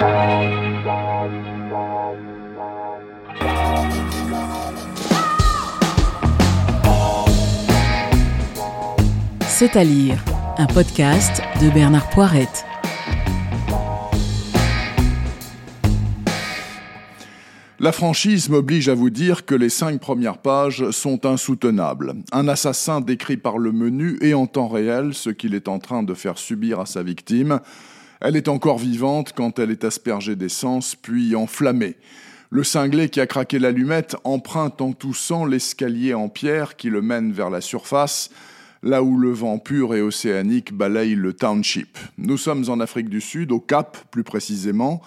C'est à lire, un podcast de Bernard Poirette. La franchise m'oblige à vous dire que les cinq premières pages sont insoutenables. Un assassin décrit par le menu et en temps réel ce qu'il est en train de faire subir à sa victime. Elle est encore vivante quand elle est aspergée d'essence, puis enflammée. Le cinglé qui a craqué l'allumette emprunte en toussant l'escalier en pierre qui le mène vers la surface là où le vent pur et océanique balaye le township. Nous sommes en Afrique du Sud, au Cap plus précisément.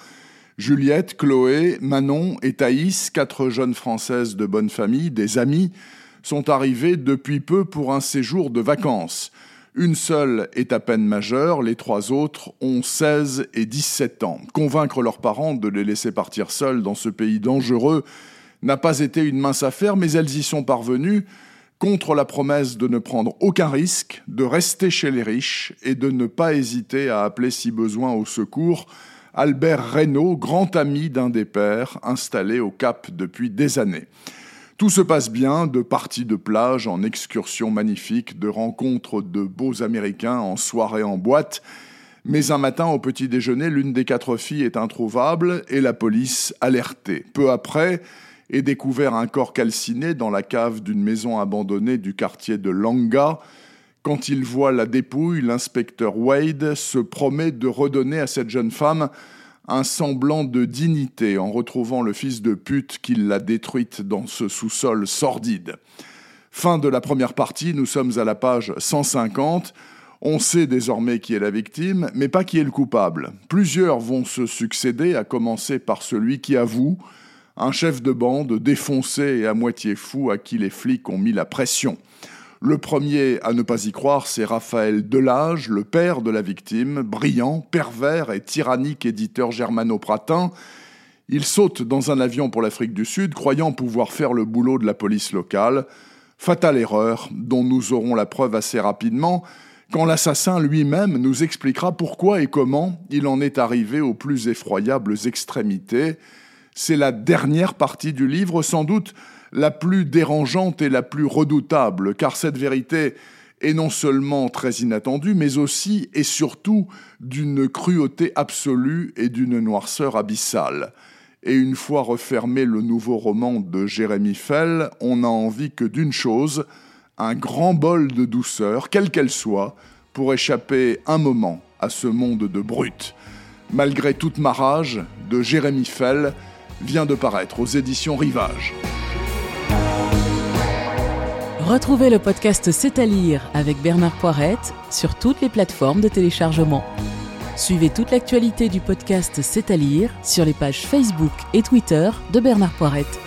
Juliette, Chloé, Manon et Thaïs, quatre jeunes Françaises de bonne famille, des amies, sont arrivées depuis peu pour un séjour de vacances. Une seule est à peine majeure, les trois autres ont 16 et 17 ans. Convaincre leurs parents de les laisser partir seuls dans ce pays dangereux n'a pas été une mince affaire, mais elles y sont parvenues contre la promesse de ne prendre aucun risque, de rester chez les riches et de ne pas hésiter à appeler si besoin au secours Albert Reynaud, grand ami d'un des pères, installé au Cap depuis des années. Tout se passe bien, de parties de plage en excursions magnifiques, de rencontres de beaux Américains en soirée en boîte. Mais un matin, au petit déjeuner, l'une des quatre filles est introuvable et la police alertée. Peu après, et découvert un corps calciné dans la cave d'une maison abandonnée du quartier de Langa. Quand il voit la dépouille, l'inspecteur Wade se promet de redonner à cette jeune femme un semblant de dignité en retrouvant le fils de pute qui l'a détruite dans ce sous-sol sordide. Fin de la première partie, nous sommes à la page 150. On sait désormais qui est la victime, mais pas qui est le coupable. Plusieurs vont se succéder, à commencer par celui qui avoue un chef de bande défoncé et à moitié fou à qui les flics ont mis la pression. Le premier à ne pas y croire, c'est Raphaël Delage, le père de la victime, brillant, pervers et tyrannique éditeur germano-pratin. Il saute dans un avion pour l'Afrique du Sud, croyant pouvoir faire le boulot de la police locale. Fatale erreur, dont nous aurons la preuve assez rapidement, quand l'assassin lui-même nous expliquera pourquoi et comment il en est arrivé aux plus effroyables extrémités. C'est la dernière partie du livre, sans doute la plus dérangeante et la plus redoutable, car cette vérité est non seulement très inattendue, mais aussi et surtout d'une cruauté absolue et d'une noirceur abyssale. Et une fois refermé le nouveau roman de Jérémy Fell, on n'a envie que d'une chose, un grand bol de douceur, quelle qu'elle soit, pour échapper un moment à ce monde de brutes. Malgré toute ma rage, de Jérémy Fell, vient de paraître aux éditions Rivage. Retrouvez le podcast C'est à lire avec Bernard Poirette sur toutes les plateformes de téléchargement. Suivez toute l'actualité du podcast C'est à lire sur les pages Facebook et Twitter de Bernard Poirette.